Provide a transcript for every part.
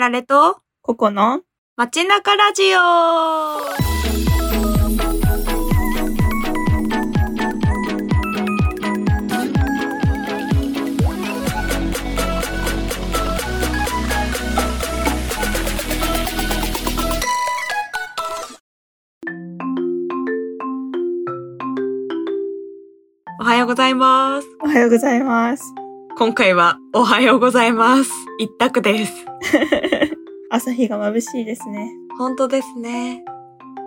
られと、ここの？街中ラジオおはようございます。おはようございます。今回はおはようございます。一択です。朝日が眩しいですね。本当ですね。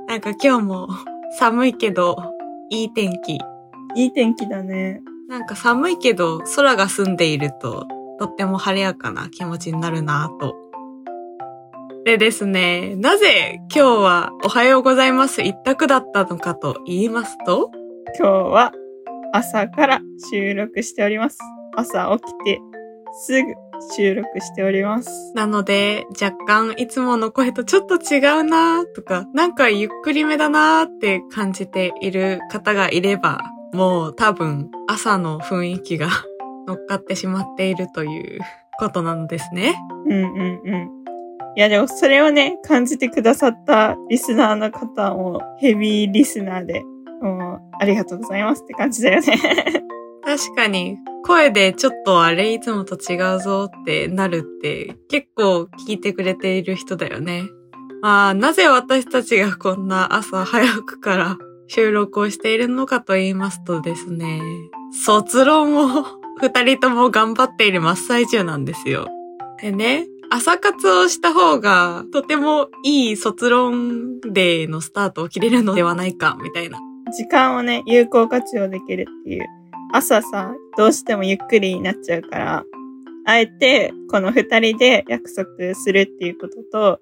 なんか今日も 寒いけど、いい天気。いい天気だね。なんか寒いけど、空が澄んでいると、とっても晴れやかな気持ちになるなぁと。でですね、なぜ今日はおはようございます一択だったのかと言いますと、今日は朝から収録しております。朝起きてすぐ収録しております。なので若干いつもの声とちょっと違うなぁとか、なんかゆっくりめだなぁって感じている方がいれば、もう多分朝の雰囲気が 乗っかってしまっているということなのですね。うんうんうん。いやでもそれをね、感じてくださったリスナーの方もヘビーリスナーで、もうありがとうございますって感じだよね。確かに、声でちょっとあれいつもと違うぞってなるって結構聞いてくれている人だよね。まあ、なぜ私たちがこんな朝早くから収録をしているのかと言いますとですね、卒論を 二人とも頑張っている真っ最中なんですよ。でね、朝活をした方がとてもいい卒論デーのスタートを切れるのではないか、みたいな。時間をね、有効活用できるっていう。朝さ、どうしてもゆっくりになっちゃうから、あえて、この二人で約束するっていうことと、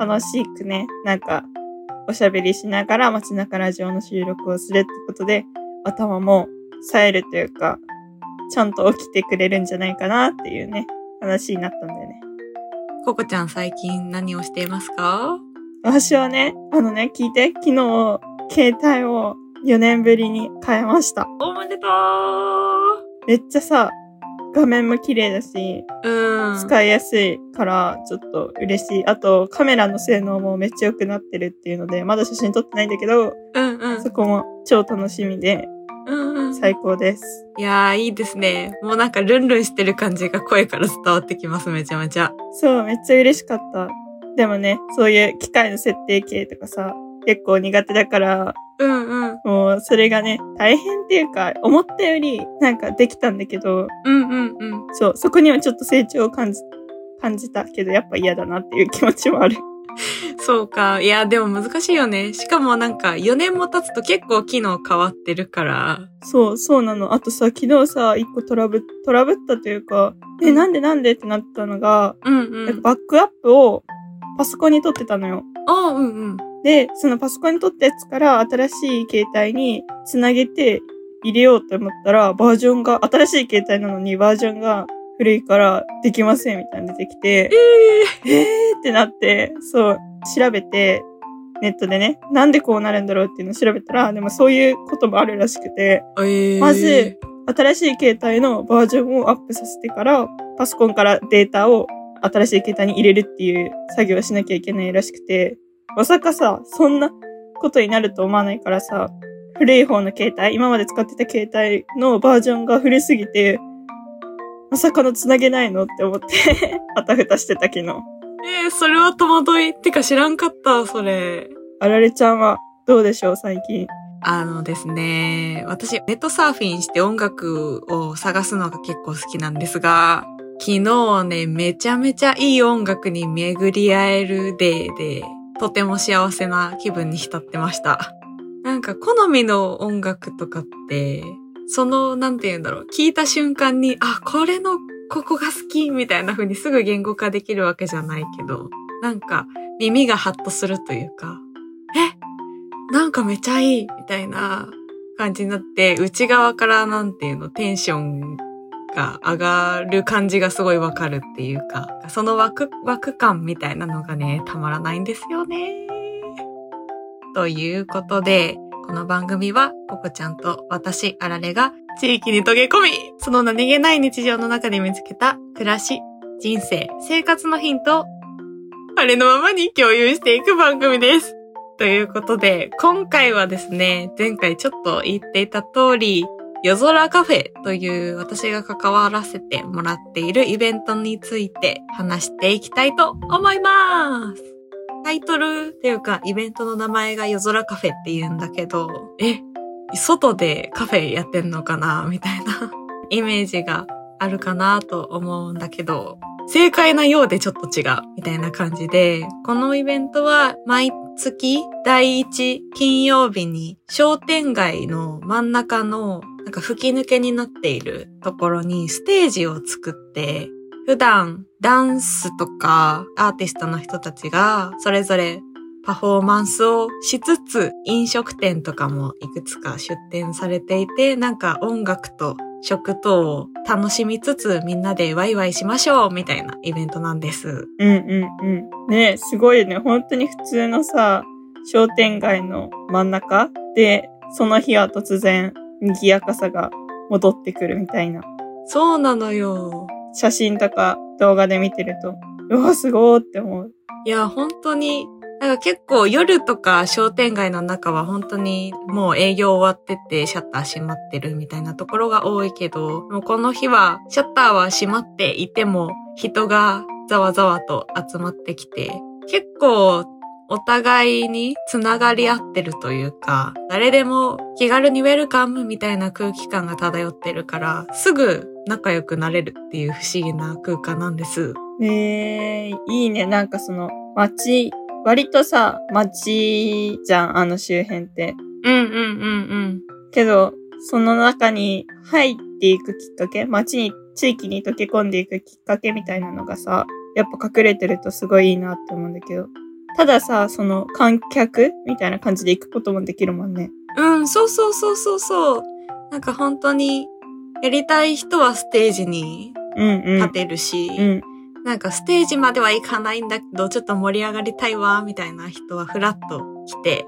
楽しくね、なんか、おしゃべりしながら街中ラジオの収録をするってことで、頭も冴えるというか、ちゃんと起きてくれるんじゃないかなっていうね、話になったんだよね。ココちゃん最近何をしていますか？私はね、あのね、聞いて、昨日、携帯を4年ぶりに変えました。おめでとめっちゃさ、画面も綺麗だし、ううん。使いやすいから、ちょっと嬉しい。あと、カメラの性能もめっちゃ良くなってるっていうので、まだ写真撮ってないんだけど、うんうんそ。こも超楽しみで、うんうん。最高です。いやー、いいですね。もうなんかルンルンしてる感じが声から伝わってきます、めちゃめちゃ。そう、めっちゃ嬉しかった。でもね、そういう機械の設定系とかさ、結構苦手だから、うんうん。もうそれがね、大変っていうか、思ったよりなんかできたんだけど、うんうんうん。そう、そこにはちょっと成長を感じ、感じたけど、やっぱ嫌だなっていう気持ちもある。そうか。いや、でも難しいよね。しかもなんか4年も経つと結構機能変わってるから。そう、そうなの。あとさ、昨日さ、一個トラブ、トラブったというか、え、なんでなんでってなったのが、うんうん。バックアップをパソコンに取ってたのよ。あうんうん。で、そのパソコンに取ったやつから新しい携帯につなげて入れようと思ったら、バージョンが、新しい携帯なのにバージョンが古いからできませんみたいなの出てきて、えー、えーってなって、そう、調べて、ネットでね、なんでこうなるんだろうっていうのを調べたら、でもそういうこともあるらしくて、えー、まず、新しい携帯のバージョンをアップさせてから、パソコンからデータを新しい携帯に入れるっていう作業をしなきゃいけないらしくて、まさかさ、そんなことになると思わないからさ、古い方の携帯、今まで使ってた携帯のバージョンが古すぎて、まさかの繋げないのって思って、あたふたしてた昨日。えー、それは戸惑い。てか知らんかった、それ。あられちゃんはどうでしょう、最近？あのですね、私、ネットサーフィンして音楽を探すのが結構好きなんですが、昨日ね、めちゃめちゃいい音楽に巡り合えるデーで、とても幸せな気分に浸ってました。なんか好みの音楽とかって、その、なんて言うんだろう、聞いた瞬間に、あ、これのここが好きみたいな風にすぐ言語化できるわけじゃないけど、なんか耳がハッとするというか、えなんかめちゃいいみたいな感じになって、内側からなんていうの、テンションが上がる感じがすごいわかるっていうか、そのワク、ワク感みたいなのがね、たまらないんですよね。ということで、この番組は、ココちゃんと私、あられが地域に溶け込み、その何気ない日常の中で見つけた暮らし、人生、生活のヒントをあれのままに共有していく番組です。ということで、今回はですね、前回ちょっと言っていた通り、夜空カフェという私が関わらせてもらっているイベントについて話していきたいと思います。タイトルっていうか、イベントの名前が夜空カフェって言うんだけど、え、外でカフェやってんのかなみたいな イメージがあるかなと思うんだけど、正解なようでちょっと違うみたいな感じで、このイベントは毎月第一金曜日に商店街の真ん中のなんか吹き抜けになっているところにステージを作って、普段ダンスとかアーティストの人たちがそれぞれパフォーマンスをしつつ飲食店とかもいくつか出店されていて、なんか音楽と食等を楽しみつつみんなでワイワイしましょうみたいなイベントなんです。うんうんうん。ねすごいね。本当に普通のさ、商店街の真ん中で、その日は突然、賑やかさが戻ってくるみたいな。そうなのよ。写真とか動画で見てると、うわ、すごーって思う。いや、本当に、なんか結構夜とか商店街の中は本当にもう営業終わっててシャッター閉まってるみたいなところが多いけど、もうこの日はシャッターは閉まっていても人がざわざわと集まってきて、結構お互いにつながり合ってるというか、誰でも気軽にウェルカムみたいな空気感が漂ってるから、すぐ仲良くなれるっていう不思議な空間なんです。ねえ、いいね。なんかその、街、割とさ、街じゃん、あの周辺って。うんうんうんうん。けど、その中に入っていくきっかけ、街に、地域に溶け込んでいくきっかけみたいなのがさ、やっぱ隠れてるとすごいいいなって思うんだけど。たださ、その観客みたいな感じで行くこともできるもんね。うん、そうそうそうそうそう。なんか本当に、やりたい人はステージにうんうん。立てるし、うん。なんかステージまでは行かないんだけど、ちょっと盛り上がりたいわ、みたいな人はフラッと来て、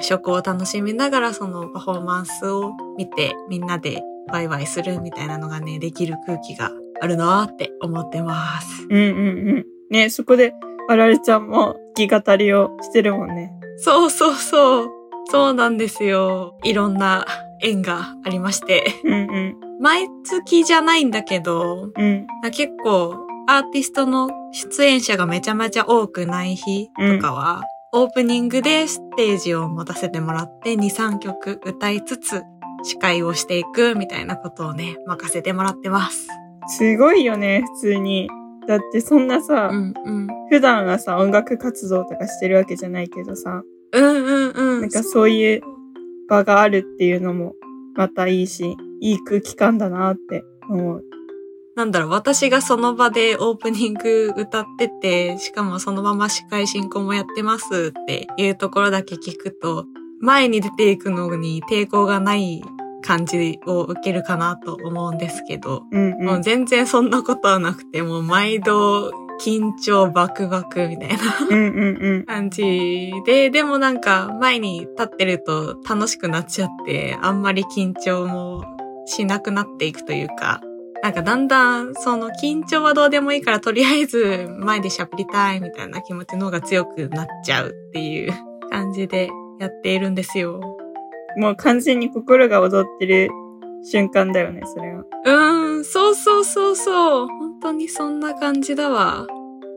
食を楽しみながらそのパフォーマンスを見て、みんなでワイワイするみたいなのがね、できる空気があるなーって思ってます。うんうんうん。ねそこで、あられちゃんも弾き語りをしてるもんね。そうそうそう。そうなんですよ。いろんな縁がありまして。うんうん。毎月じゃないんだけど、うん。結構アーティストの出演者がめちゃめちゃ多くない日とかは、オープニングでステージを持たせてもらって2、3曲歌いつつ司会をしていくみたいなことをね、任せてもらってます。すごいよね、普通に。だってそんなさ、うんうん。普段はさ、音楽活動とかしてるわけじゃないけどさ、うんうんうん。なんかそういう場があるっていうのもまたいいし、いい空気感だなって思う。なんだろう、私がその場でオープニング歌ってて、しかもそのまま司会進行もやってますっていうところだけ聞くと、前に出ていくのに抵抗がない感じを受けるかなと思うんですけど、うんう。もうん全然そんなことはなくて、もう毎度緊張バクバクみたいな。感じで、でもなんか前に立ってると楽しくなっちゃって、あんまり緊張もしなくなっていくというか、なんかだんだんその緊張はどうでもいいからとりあえず前で喋りたいみたいな気持ちの方が強くなっちゃうっていう感じでやっているんですよ。もう完全に心が踊ってる瞬間だよね、それは。うーん、そうそうそうそう。本当にそんな感じだわ。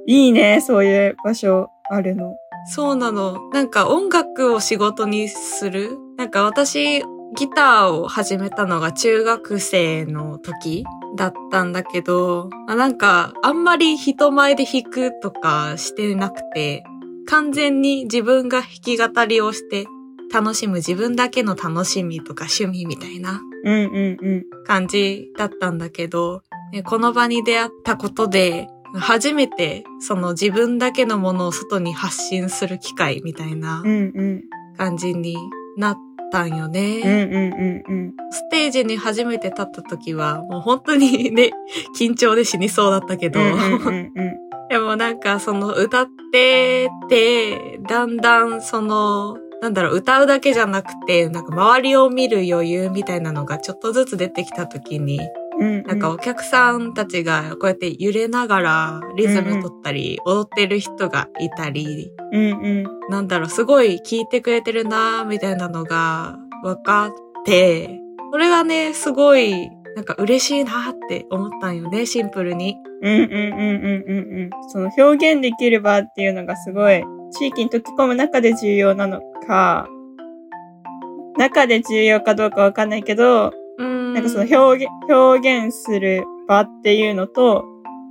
いいね、そういう場所あるの。そうなの。なんか音楽を仕事にする？なんか私、ギターを始めたのが中学生の時だったんだけど、あなんかあんまり人前で弾くとかしてなくて、完全に自分が弾き語りをして楽しむ自分だけの楽しみとか趣味みたいな。感じだったんだけど、ねこの場に出会ったことで、初めてその自分だけのものを外に発信する機会みたいな。感じになったんようんね。ステージに初めて立った時はもう本当にね、緊張で死にそうだったけど。でもなんかその歌ってて、だんだんその、なんだろう、歌うだけじゃなくて、なんか周りを見る余裕みたいなのがちょっとずつ出てきた時に、うんうん。なんかお客さんたちがこうやって揺れながらリズム取ったり、踊ってる人がいたり、うんうん。なんだろう、すごい聞いてくれてるなーみたいなのが分かって、それがね、すごい、なんか嬉しいなーって思ったんよね、シンプルに。うんうんうんうんうんうん。その表現できる場っていうのがすごい、地域に溶け込む中で重要なのか、中で重要かどうかわかんないけど、うん。なんかその表現、表現する場っていうのと、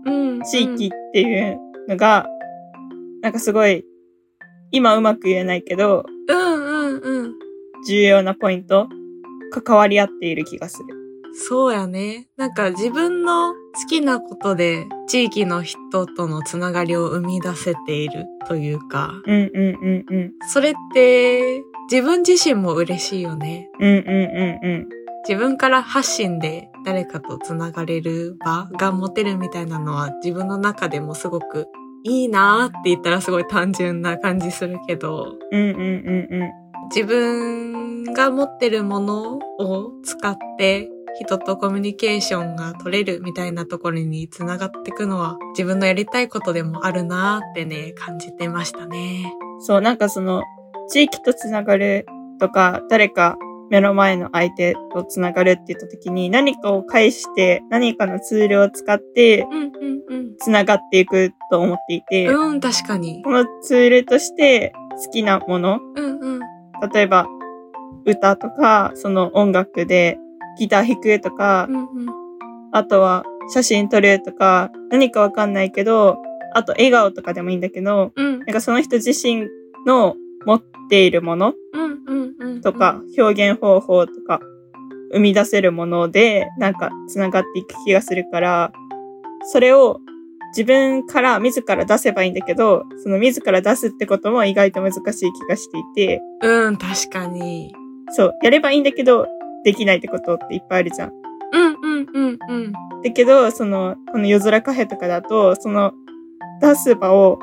うん、地域っていうのが、なんかすごい、今うまく言えないけど、うんうんうん。重要なポイント、関わり合っている気がする。そうやね。なんか自分の好きなことで地域の人とのつながりを生み出せているというか、うんうんうんうん。それって自分自身も嬉しいよね。うんうんうんうん。自分から発信で誰かとつながれる場が持てるみたいなのは自分の中でもすごくいいなーって言ったらすごい単純な感じするけど、うんうんうんうん。自分が持ってるものを使って人とコミュニケーションが取れるみたいなところにつながっていくのは自分のやりたいことでもあるなーってね、感じてましたね。そう、なんかその、地域とつながるとか、誰か目の前の相手とつながるって言った時に、何かを介して、何かのツールを使って、つながっていくと思っていて、うん。うん、確かに。このツールとして好きなもの、うんうん。例えば、歌とか、その音楽でギター弾くとかう、んうん。あとは写真撮るとか、何かわかんないけど、あと笑顔とかでもいいんだけど、うんなんかその人自身の持っているもの。とか、表現方法とか、生み出せるもので、なんか繋がっていく気がするから、それを自分から自ら出せばいいんだけど、その自ら出すってことも意外と難しい気がしていて、うん、確かに。そう、やればいいんだけど、できないってことっていっぱいあるじゃん。うんうんうんうん。だけど、その、この夜空カフェとかだと、その、出す場を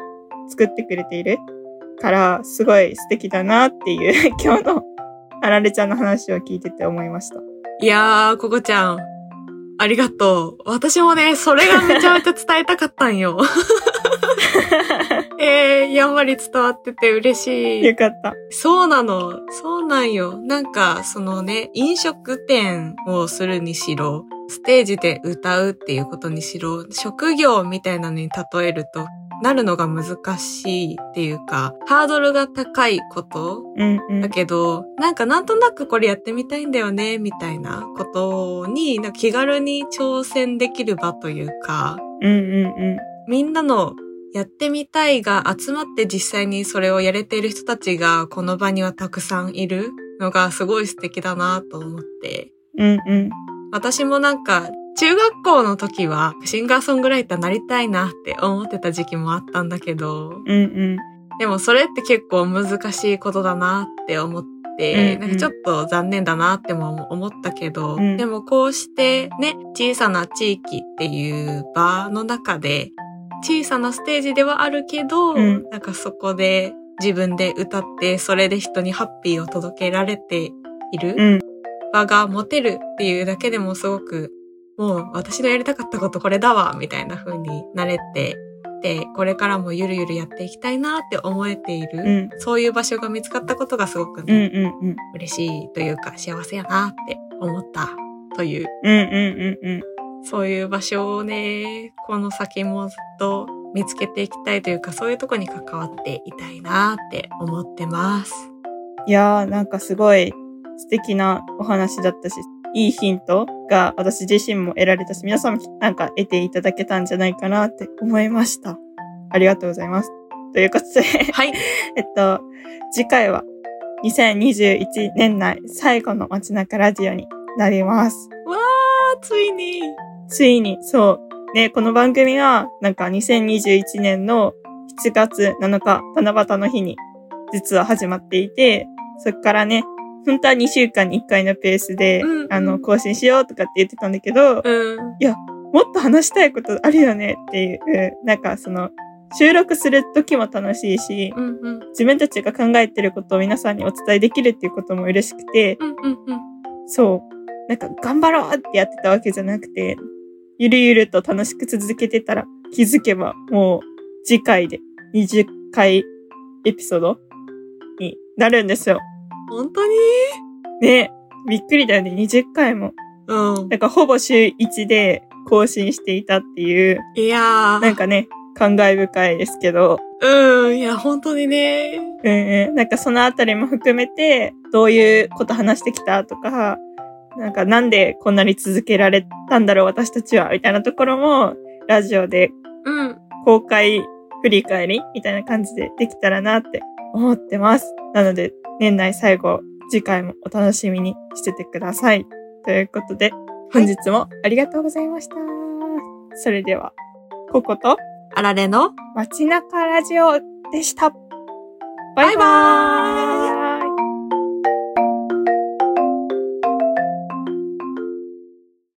作ってくれているから、すごい素敵だなっていう、今日のあられちゃんの話を聞いてて思いました。いやー、ココちゃん。ありがとう。私もね、それがめちゃめちゃ伝えたかったんよ。えー、やんわり伝わってて嬉しいよ。かった。そうなの。そうなんよ。なんか、そのね、飲食店をするにしろ、ステージで歌うっていうことにしろ、職業みたいなのに例えると、なるのが難しいっていうか、ハードルが高いことうんうんだ。けど、なんかなんとなくこれやってみたいんだよね、みたいなことに、気軽に挑戦できる場というか、うんうんうん。みんなのやってみたいが集まって実際にそれをやれている人たちがこの場にはたくさんいるのがすごい素敵だなと思って。うんうん。私もなんか中学校の時はシンガーソングライターなりたいなって思ってた時期もあったんだけど、うんうん。でもそれって結構難しいことだなって思って、うんうんなんかちょっと残念だなっても思ったけど、うんでもこうしてね、小さな地域っていう場の中で、小さなステージではあるけど、うん。なんかそこで自分で歌って、それで人にハッピーを届けられている。うん。場が持てるっていうだけでもすごく、もう私のやりたかったことこれだわ、みたいな風になれて、で、これからもゆるゆるやっていきたいなって思えている、うん。そういう場所が見つかったことがすごくうんね、うんうん。嬉しいというか幸せやなって思ったという、うんうんうんうん。そういう場所をね、この先もずっと見つけていきたいというか、そういうとこに関わっていたいなって思ってます。いやー、なんかすごい素敵なお話だったし、いいヒントが私自身も得られたし、皆さんもなんか得ていただけたんじゃないかなって思いました。ありがとうございます。ということで、はい。えっと、次回は2021年内最後の街中ラジオになります。わー、ついに。ついに、そう。ね、この番組は、なんか2021年の7月7日、七夕の日に、実は始まっていて、そっからね、本当は2週間に1回のペースで、うんうんあの、更新しようとかって言ってたんだけど、うん。もっと話したいことあるよねっていう、なんかその、収録する時も楽しいし、うんうん。自分たちが考えてることを皆さんにお伝えできるっていうことも嬉しくて、うんうんうん。そう。なんか頑張ろうってやってたわけじゃなくて、ゆるゆると楽しく続けてたら気づけばもう次回で20回エピソードになるんですよ。本当に？ねびっくりだよね。20回も。うん。なんかほぼ週1で更新していたっていう、いやー。なんかね、感慨深いですけど、うん。いや、本当にね。うんうん、なんかそのあたりも含めて、どういうこと話してきたとか、なんかなんでこんなに続けられたんだろう私たちは、みたいなところも、ラジオでうん。公開振り返りみたいな感じでできたらなって思ってます。なので、年内最後、次回もお楽しみにしててください。ということで、本日もありがとうございました。それでは、ココとあられの街中ラジオでした。バイババイバーイーイ